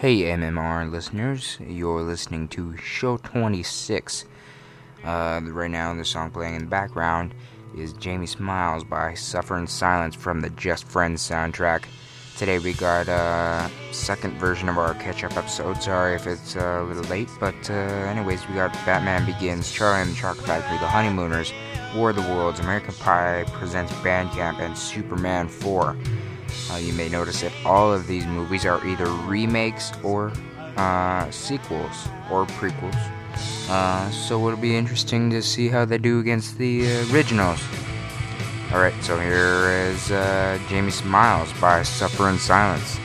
Hey, MMR listeners, you're listening to Show 26. Uh, right now, the song playing in the background is Jamie Smiles by Suffer in Silence from the Just Friends soundtrack. Today we got a uh, second version of our catch-up episode. Sorry if it's uh, a little late, but uh, anyways, we got Batman Begins, Charlie and the Chocolate Factory, The Honeymooners, War of the Worlds, American Pie presents Bandcamp, and Superman 4. Uh, you may notice all of these movies are either remakes or uh, sequels or prequels. Uh, so it'll be interesting to see how they do against the originals. Alright, so here is uh, Jamie Smiles by Suffer in Silence.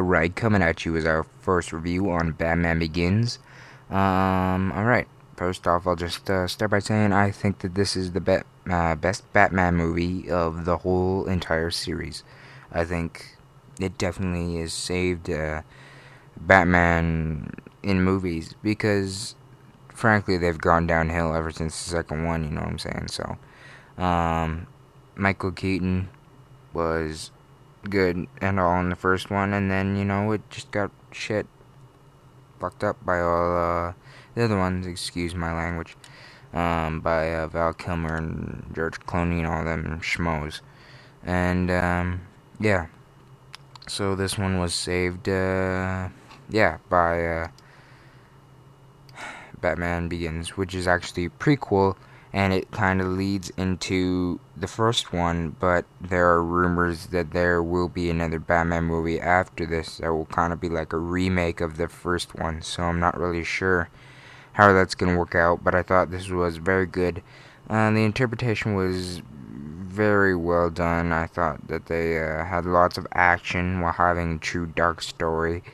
Alright, coming at you is our first review on Batman Begins. Um, alright, first off, I'll just uh, start by saying I think that this is the uh, best Batman movie of the whole entire series. I think it definitely has saved uh, Batman in movies because, frankly, they've gone downhill ever since the second one, you know what I'm saying? So, um, Michael Keaton was good and all in the first one, and then you know it just got shit fucked up by all uh, the other ones. Excuse my language. Um, by uh, Val Kilmer and George Clooney and all them schmoes, and um, yeah. So this one was saved, uh, yeah, by uh, Batman Begins, which is actually a prequel and it kind of leads into the first one, but there are rumors that there will be another Batman movie after this that will kind of be like a remake of the first one, so I'm not really sure how that's going to work out, but I thought this was very good. Uh, the interpretation was very well done. I thought that they uh, had lots of action while having a true dark story.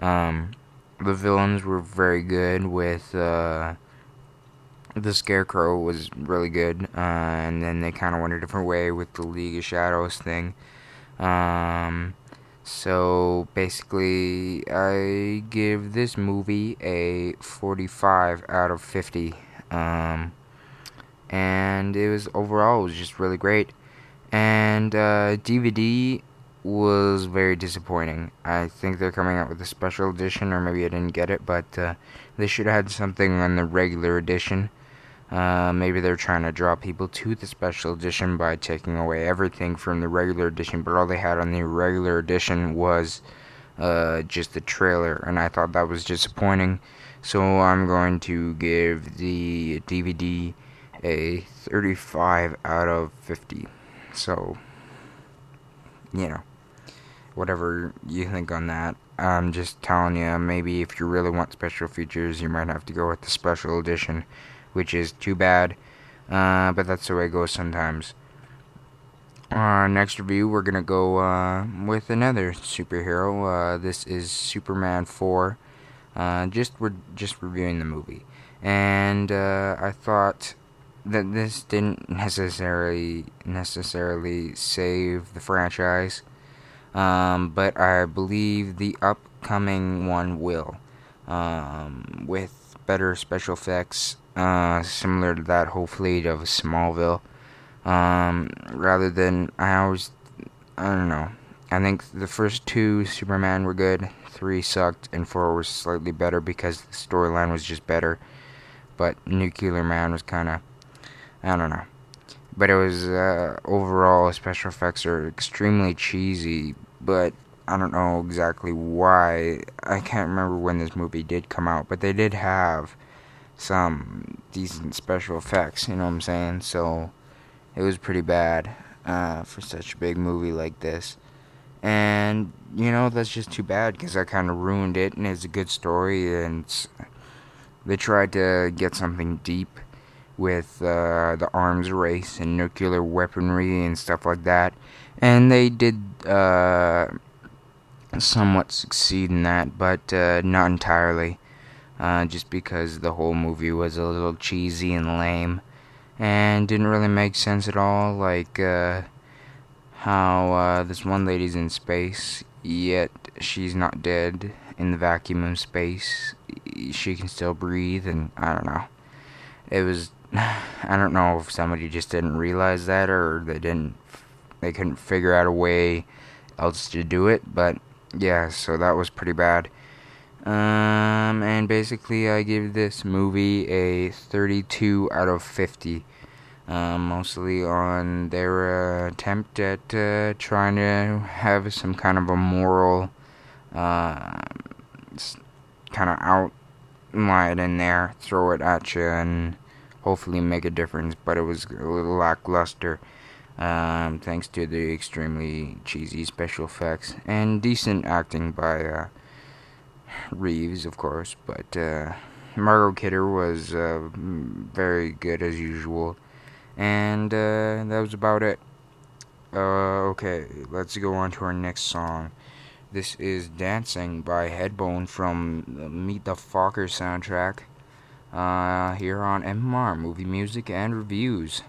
Um, the villains were very good with. Uh, the Scarecrow was really good, uh, and then they kind of went a different way with the League of Shadows thing. Um, so basically, I give this movie a 45 out of 50. Um, and it was overall it was just really great. And uh, DVD was very disappointing. I think they're coming out with a special edition, or maybe I didn't get it, but uh, they should have had something on the regular edition. Uh, maybe they're trying to draw people to the special edition by taking away everything from the regular edition, but all they had on the regular edition was uh, just the trailer, and I thought that was disappointing. So I'm going to give the DVD a 35 out of 50. So, you know. whatever you think on that. I'm just telling you, maybe if you really want special features, you might have to go with the special edition, which is too bad. Uh, but that's the way it goes sometimes. Uh, next review, we're gonna go uh, with another superhero. Uh, this is Superman 4. Uh, just we're just reviewing the movie, and uh, I thought that this didn't necessarily necessarily save the franchise, um, but I believe the upcoming one will, um, with better special effects, uh, similar to that hopefully of Smallville. Um, rather than I always I don't know. I think the first two Superman were good, three sucked, and four was slightly better because the storyline was just better. But Nuclear Man was kind of I don't know. But it was uh, overall special effects are extremely cheesy, but I don't know exactly why. I can't remember when this movie did come out, but they did have some decent special effects, you know what I'm saying? So it was pretty bad uh, for such a big movie like this. And, you know, that's just too bad because I kind of ruined it, and it's a good story, and they tried to get something deep with uh, the arms race and nuclear weaponry and stuff like that. And they did uh, somewhat succeed in that, but uh, not entirely. Uh, just because the whole movie was a little cheesy and lame and didn't really make sense at all. Like uh, how uh, this one lady's in space, yet she's not dead in the vacuum of space. She can still breathe, and I don't know. It was I don't know if somebody just didn't realize that or they didn't they couldn't figure out a way else to do it, but yeah, so that was pretty bad. And basically, I give this movie a 32 out of 50. Um, mostly on their uh, attempt at uh, trying to have some kind of a moral, uh, kind of outline in there, throw it at you, and hopefully make a difference. But it was a little lackluster. Um, thanks to the extremely cheesy special effects and decent acting by uh, Reeves, of course, but uh, Margot Kidder was uh, very good as usual, and uh, that was about it. Uh, okay, let's go on to our next song. This is Dancing by Headbone from Meet the Focker soundtrack uh, here on MMR Movie Music and Reviews.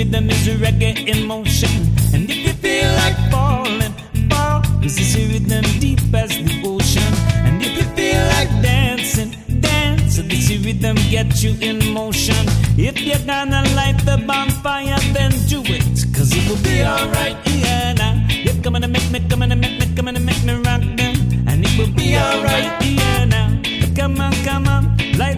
rhythm is a reggae in motion. And if you feel like falling, fall. This is a rhythm deep as the ocean. And if you feel like dancing, dance. So this rhythm gets you in motion. If you're gonna light the bonfire, then do it. Cause it will be alright, yeah. Now, you're coming to make me, coming to make me, coming to make me rock them. And it will be alright, yeah. Now, come on, come on. Light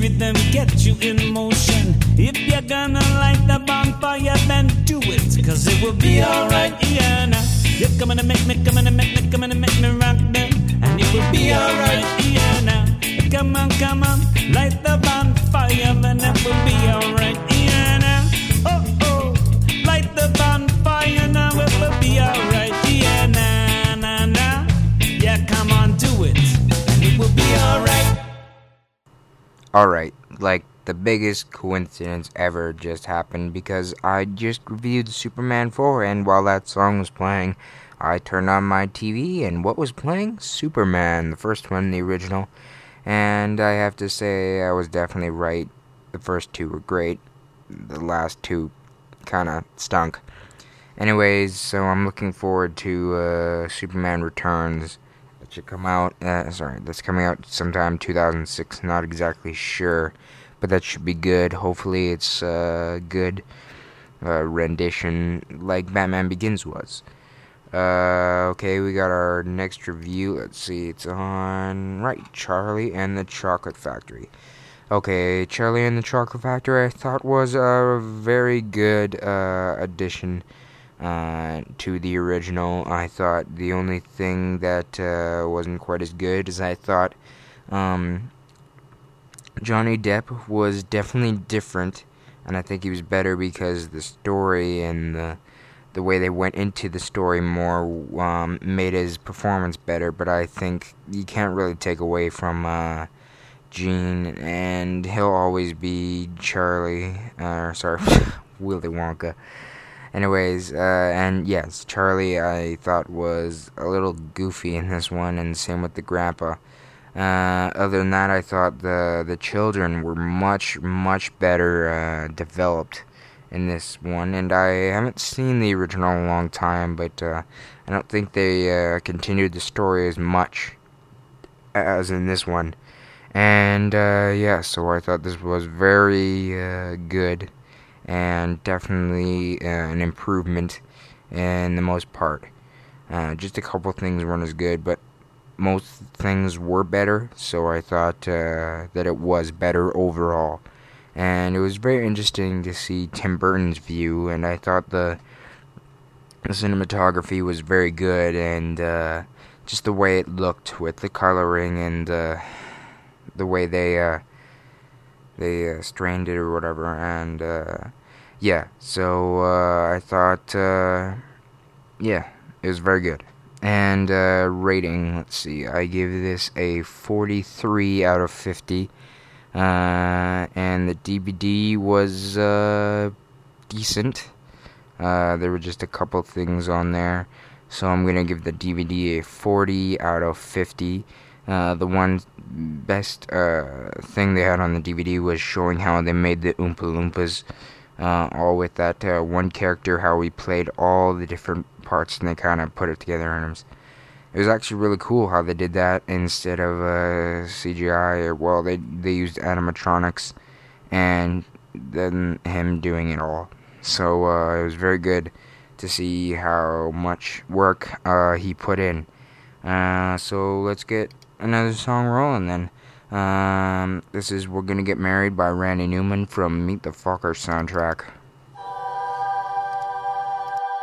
rhythm get you in motion. If you're gonna light the bonfire, then do it. Cause it will be alright, yeah. Now. You're coming to make me, coming to make me, coming to make me rock them. And it will be alright, yeah. Now. Come on, come on, light the bonfire, then it will be alright, Alright, like the biggest coincidence ever just happened because I just reviewed Superman 4, and while that song was playing, I turned on my TV, and what was playing? Superman, the first one, the original. And I have to say, I was definitely right. The first two were great, the last two kind of stunk. Anyways, so I'm looking forward to uh, Superman Returns. Come out. Uh, sorry, that's coming out sometime 2006. Not exactly sure, but that should be good. Hopefully, it's a good uh, rendition like Batman Begins was. Uh, okay, we got our next review. Let's see, it's on right. Charlie and the Chocolate Factory. Okay, Charlie and the Chocolate Factory. I thought was a very good uh, addition uh, to the original. I thought the only thing that uh, wasn't quite as good is I thought um, Johnny Depp was definitely different, and I think he was better because the story and the the way they went into the story more um, made his performance better. But I think you can't really take away from uh, Gene, and he'll always be Charlie. Uh, sorry, Willy Wonka. Anyways, uh, and yes, Charlie I thought was a little goofy in this one, and same with the grandpa. Uh, other than that, I thought the the children were much much better uh, developed in this one, and I haven't seen the original in a long time, but uh, I don't think they uh, continued the story as much as in this one. And uh, yeah, so I thought this was very uh, good and definitely uh, an improvement in the most part. Uh, just a couple things weren't as good, but most things were better, so I thought that it was better overall and it was very interesting to see Tim Burton's view, and I thought the, the cinematography was very good, and uh, just the way it looked with the coloring and uh, the way they uh, they uh, strained it or whatever, and uh, yeah, so uh, I thought yeah, it was very good. And rating, let's see, I give this a 43 out of 50. Uh, and the DVD was uh, decent. Uh, there were just a couple things on there, so I'm gonna give the DVD a 40 out of 50. Uh, the one best uh, thing they had on the DVD was showing how they made the Oompa Loompas, uh, all with that one character, how he played all the different parts, and they kind of put it together. It was, it was actually really cool how they did that instead of uh, CGI. Or, well, they they used animatronics, and then him doing it all. So uh, it was very good to see how much work uh, he put in. Uh, so let's get another song rolling then. Um, this is "We're Gonna Get Married" by Randy Newman from Meet the Fockers soundtrack.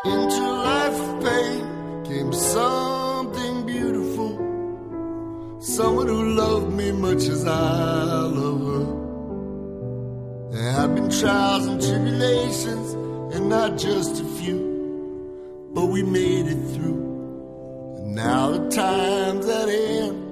Into life pain came something beautiful. Someone who loved me much as I love her. There have been trials and tribulations, and not just a few, but we made it through. And now the time's at end.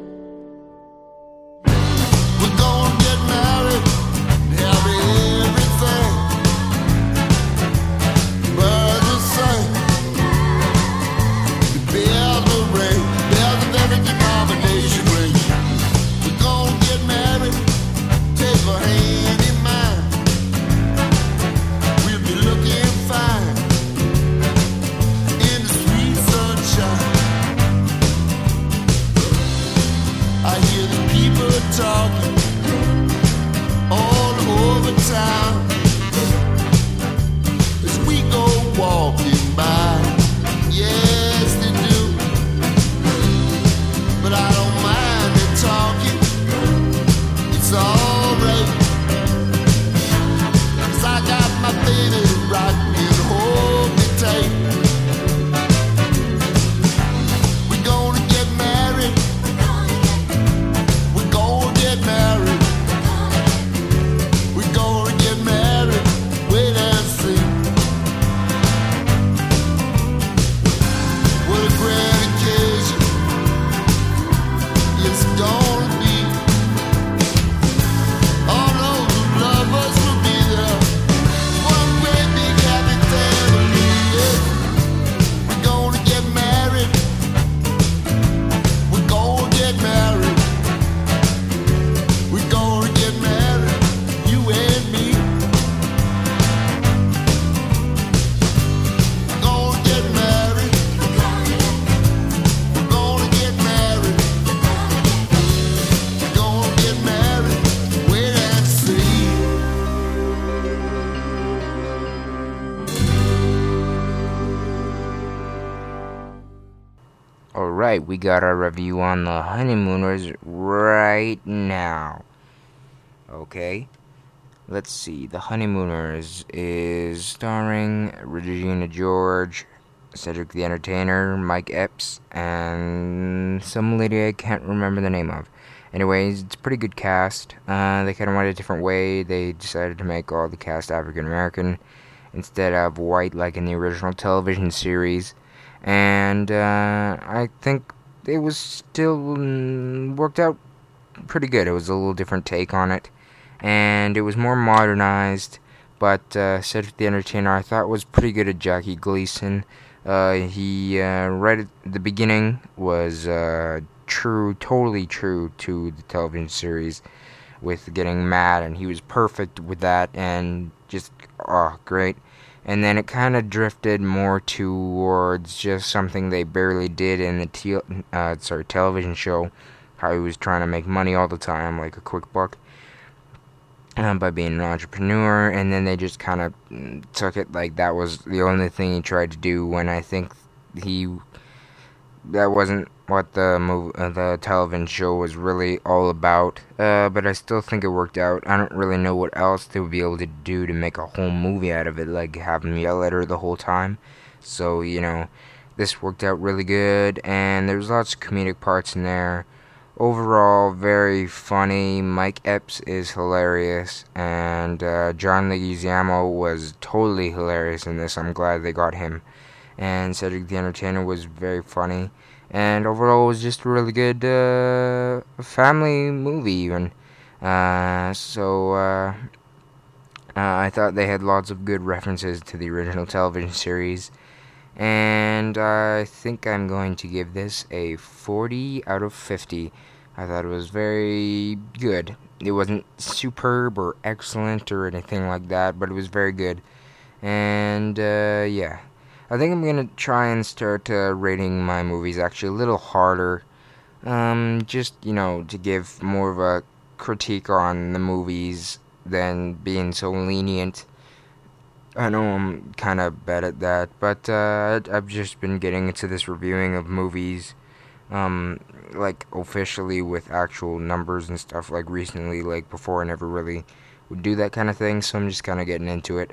Alright, we got our review on the Honeymooners right now. Okay. Let's see. The Honeymooners is starring Regina George, Cedric the Entertainer, Mike Epps, and some lady I can't remember the name of. Anyways, it's a pretty good cast. Uh, they kind of went a different way. They decided to make all the cast African American instead of white like in the original television series and uh, I think it was still mm, worked out pretty good. It was a little different take on it, and it was more modernized. But uh, Cedric the Entertainer, I thought was pretty good at Jackie Gleason. Uh, he uh, right at the beginning was uh, true, totally true to the television series, with getting mad, and he was perfect with that, and just oh great and then it kind of drifted more towards just something they barely did in the te- uh, sorry television show, how he was trying to make money all the time, like a quick buck, um, by being an entrepreneur, and then they just kind of took it like that was the only thing he tried to do. When I think he that wasn't what the move uh, the television show was really all about. Uh, but I still think it worked out. I don't really know what else they would be able to do to make a whole movie out of it, like have him yell at her the whole time. So you know, this worked out really good, and there's lots of comedic parts in there. Overall, very funny. Mike Epps is hilarious, and uh, John Leguizamo was totally hilarious in this. I'm glad they got him. And Cedric the Entertainer was very funny. And overall it was just a really good uh, family movie even. Uh, so uh, I thought they had lots of good references to the original television series. And I think I'm going to give this a 40 out of 50 I thought it was very good. It wasn't superb or excellent or anything like that but it was very good. And uh, yeah I think I'm gonna try and start uh, rating my movies actually a little harder. Um, just you know to give more of a critique on the movies than being so lenient. I know I'm kind of bad at that, but uh, I've just been getting into this reviewing of movies, um, like officially with actual numbers and stuff. Like recently, like before, I never really would do that kind of thing. So I'm just kind of getting into it.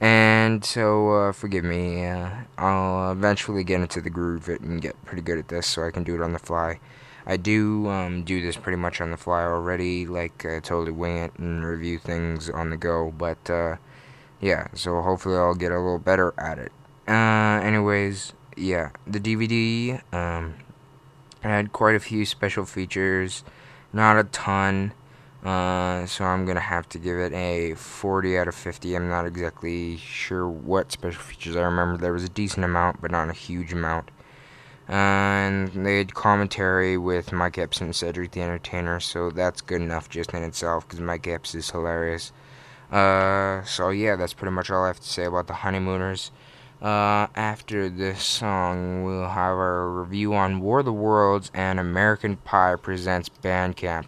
And so, uh, forgive me, uh, I'll eventually get into the groove and get pretty good at this so I can do it on the fly. I do um, do this pretty much on the fly already, like uh, totally wing it and review things on the go, but uh, yeah, so hopefully I'll get a little better at it. Uh, anyways, yeah, the DVD um, had quite a few special features, not a ton. Uh, so I'm gonna have to give it a 40 out of 50. I'm not exactly sure what special features. I remember there was a decent amount, but not a huge amount. Uh, and they had commentary with Mike Epps and Cedric the Entertainer, so that's good enough just in itself because Mike Epps is hilarious. Uh, so yeah, that's pretty much all I have to say about the Honeymooners. Uh, after this song, we'll have our review on War of the Worlds and American Pie presents Bandcamp.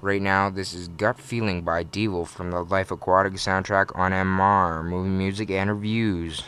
Right now, this is Gut Feeling by Devo from the Life Aquatic soundtrack on MR, movie music and reviews.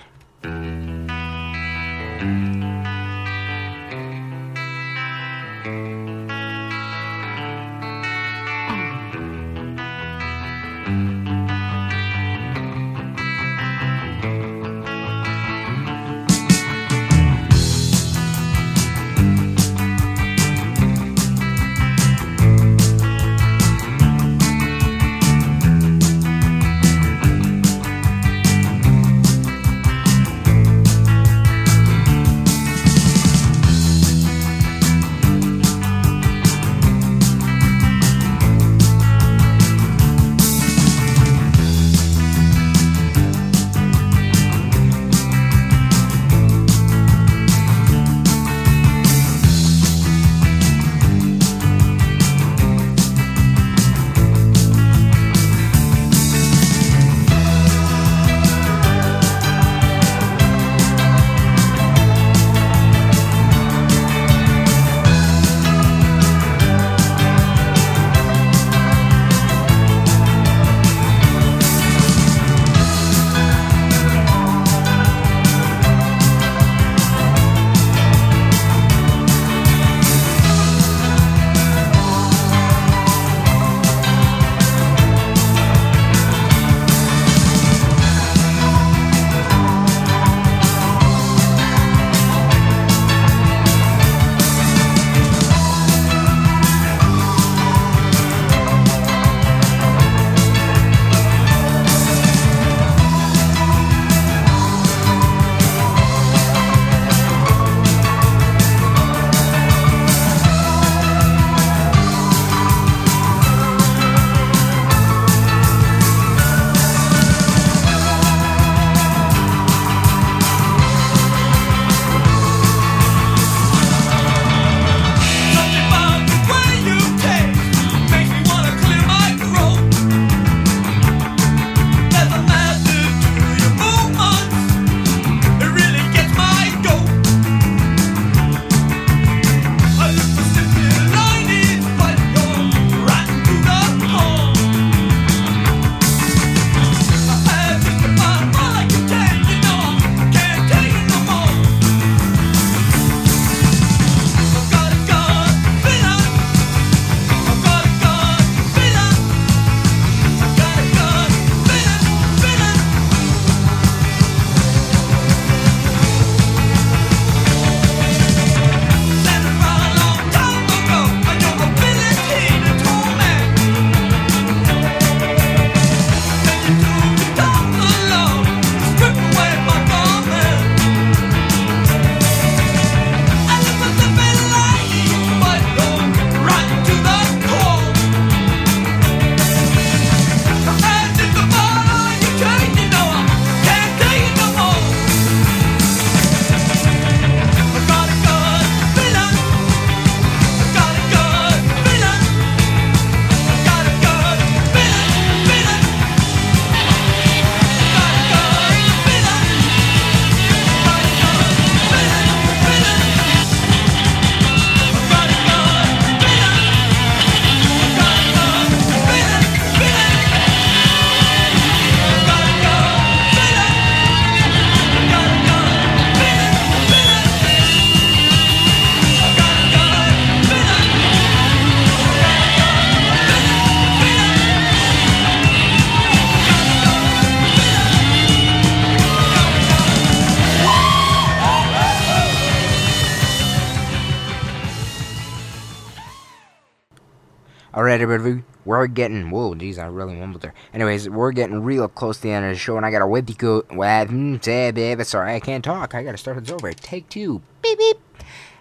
We're getting. Whoa, geez, I really mumbled there. Anyways, we're getting real close to the end of the show, and I gotta wait to go. mm, Sorry, I can't talk. I gotta start this over. Take two. Beep, beep.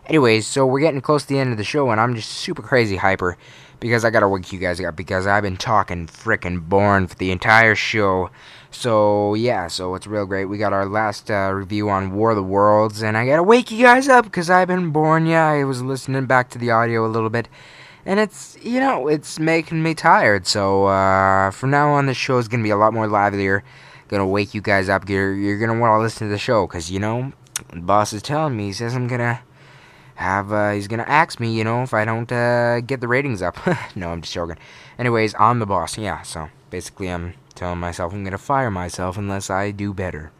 Anyways, so we're getting close to the end of the show, and I'm just super crazy hyper because I gotta wake you guys up because I've been talking frickin' born for the entire show. So yeah, so it's real great. We got our last uh, review on War of the Worlds, and I gotta wake you guys up because I've been born. Yeah, I was listening back to the audio a little bit, and it's you know it's making me tired. So uh, from now on, the show is gonna be a lot more livelier. Gonna wake you guys up. You're you're gonna want to listen to the show because you know the boss is telling me he says I'm gonna have uh, he's gonna ask me, you know, if I don't uh, get the ratings up. no, I'm just joking. Anyways, I'm the boss. Yeah, so basically, I'm telling myself I'm gonna fire myself unless I do better.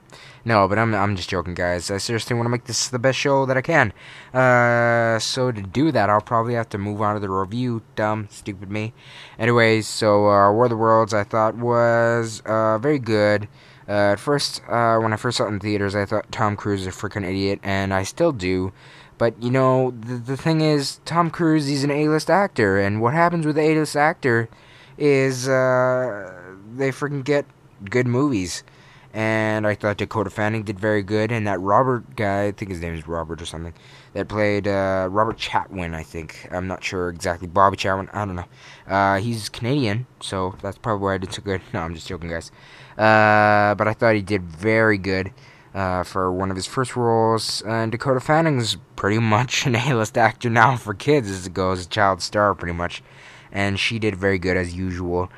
No, but I'm I'm just joking, guys. I seriously want to make this the best show that I can. Uh, so to do that, I'll probably have to move on to the review. Dumb, stupid me. Anyways, so uh, War of the Worlds I thought was uh, very good. Uh, at first, uh, when I first saw it in theaters, I thought Tom Cruise is a freaking idiot, and I still do. But you know, the the thing is, Tom Cruise he's an A-list actor, and what happens with A-list actor is uh, they freaking get good movies. And I thought Dakota Fanning did very good, and that Robert guy, I think his name is Robert or something, that played uh, Robert Chatwin, I think. I'm not sure exactly. Bobby Chatwin, I don't know. Uh, he's Canadian, so that's probably why I did so good. No, I'm just joking, guys. Uh, but I thought he did very good uh, for one of his first roles. And Dakota Fanning's pretty much an A-list actor now for kids as it goes, a child star pretty much. And she did very good as usual.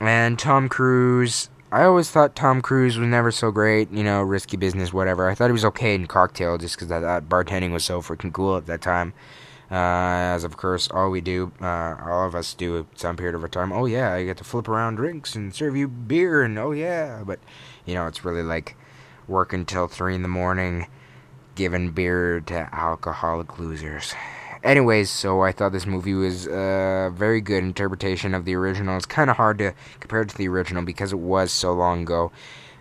And Tom Cruise, I always thought Tom Cruise was never so great, you know, risky business, whatever. I thought he was okay in Cocktail just because I thought bartending was so freaking cool at that time. Uh, as of course, all we do, uh, all of us do at some period of our time. Oh yeah, I get to flip around drinks and serve you beer, and oh yeah, but you know, it's really like work until three in the morning, giving beer to alcoholic losers. Anyways, so I thought this movie was a very good interpretation of the original. It's kind of hard to compare it to the original because it was so long ago.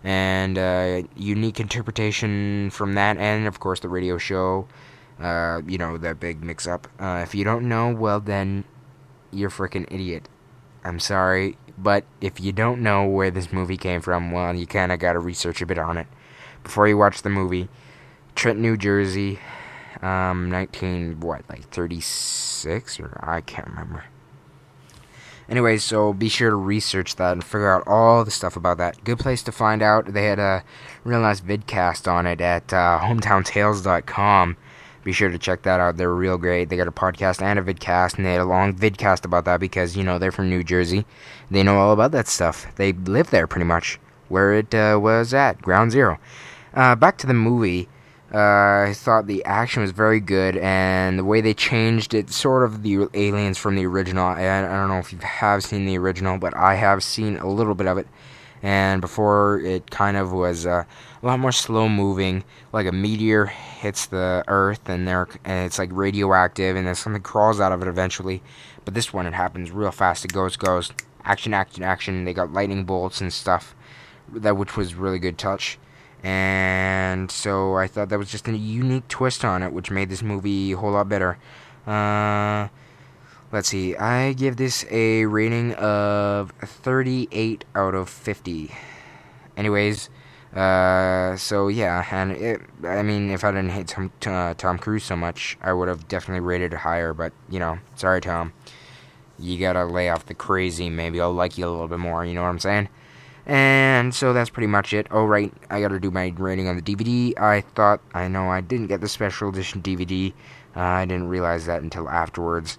And uh, unique interpretation from that, and of course the radio show. Uh, you know, that big mix up. Uh, if you don't know, well, then you're freaking idiot. I'm sorry, but if you don't know where this movie came from, well, you kind of got to research a bit on it before you watch the movie. Trent, New Jersey, um, 19, what, like 36? Or I can't remember. Anyway, so be sure to research that and figure out all the stuff about that. Good place to find out. They had a real nice vidcast on it at uh, hometowntales.com. Be sure to check that out. They're real great. They got a podcast and a vidcast, and they had a long vidcast about that because, you know, they're from New Jersey. They know all about that stuff. They live there pretty much, where it uh, was at, ground zero. Uh, back to the movie. Uh, I thought the action was very good, and the way they changed it, sort of the aliens from the original. I, I don't know if you have seen the original, but I have seen a little bit of it. And before, it kind of was uh, a lot more slow moving, like a meteor hits the Earth, and there, and it's like radioactive, and then something crawls out of it eventually. But this one, it happens real fast. It goes, goes, action, action, action. They got lightning bolts and stuff, that which was really good touch and so I thought that was just a unique twist on it, which made this movie a whole lot better. Uh, let's see, I give this a rating of 38 out of 50. Anyways, uh, so yeah, and it, I mean, if I didn't hate Tom, uh, Tom Cruise so much, I would have definitely rated it higher, but, you know, sorry, Tom. You gotta lay off the crazy, maybe I'll like you a little bit more, you know what I'm saying? And so that's pretty much it. Oh, right, I gotta do my rating on the DVD. I thought, I know I didn't get the special edition DVD. Uh, I didn't realize that until afterwards.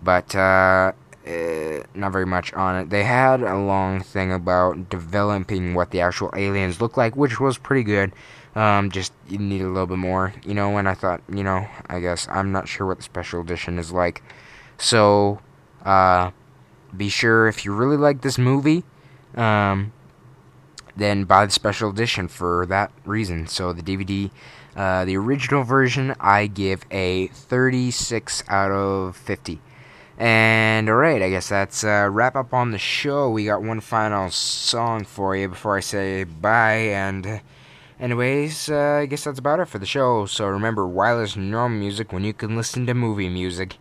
But, uh, uh, not very much on it. They had a long thing about developing what the actual aliens look like, which was pretty good. Um, just you need a little bit more, you know. And I thought, you know, I guess I'm not sure what the special edition is like. So, uh, be sure if you really like this movie, um, then buy the special edition for that reason. So the DVD, uh, the original version, I give a 36 out of 50. And alright, I guess that's uh, wrap up on the show. We got one final song for you before I say bye. And, anyways, uh, I guess that's about it for the show. So remember, wireless normal music when you can listen to movie music.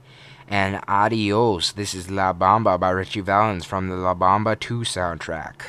And Adios. This is La Bamba by Ritchie Valens from the La Bamba 2 soundtrack.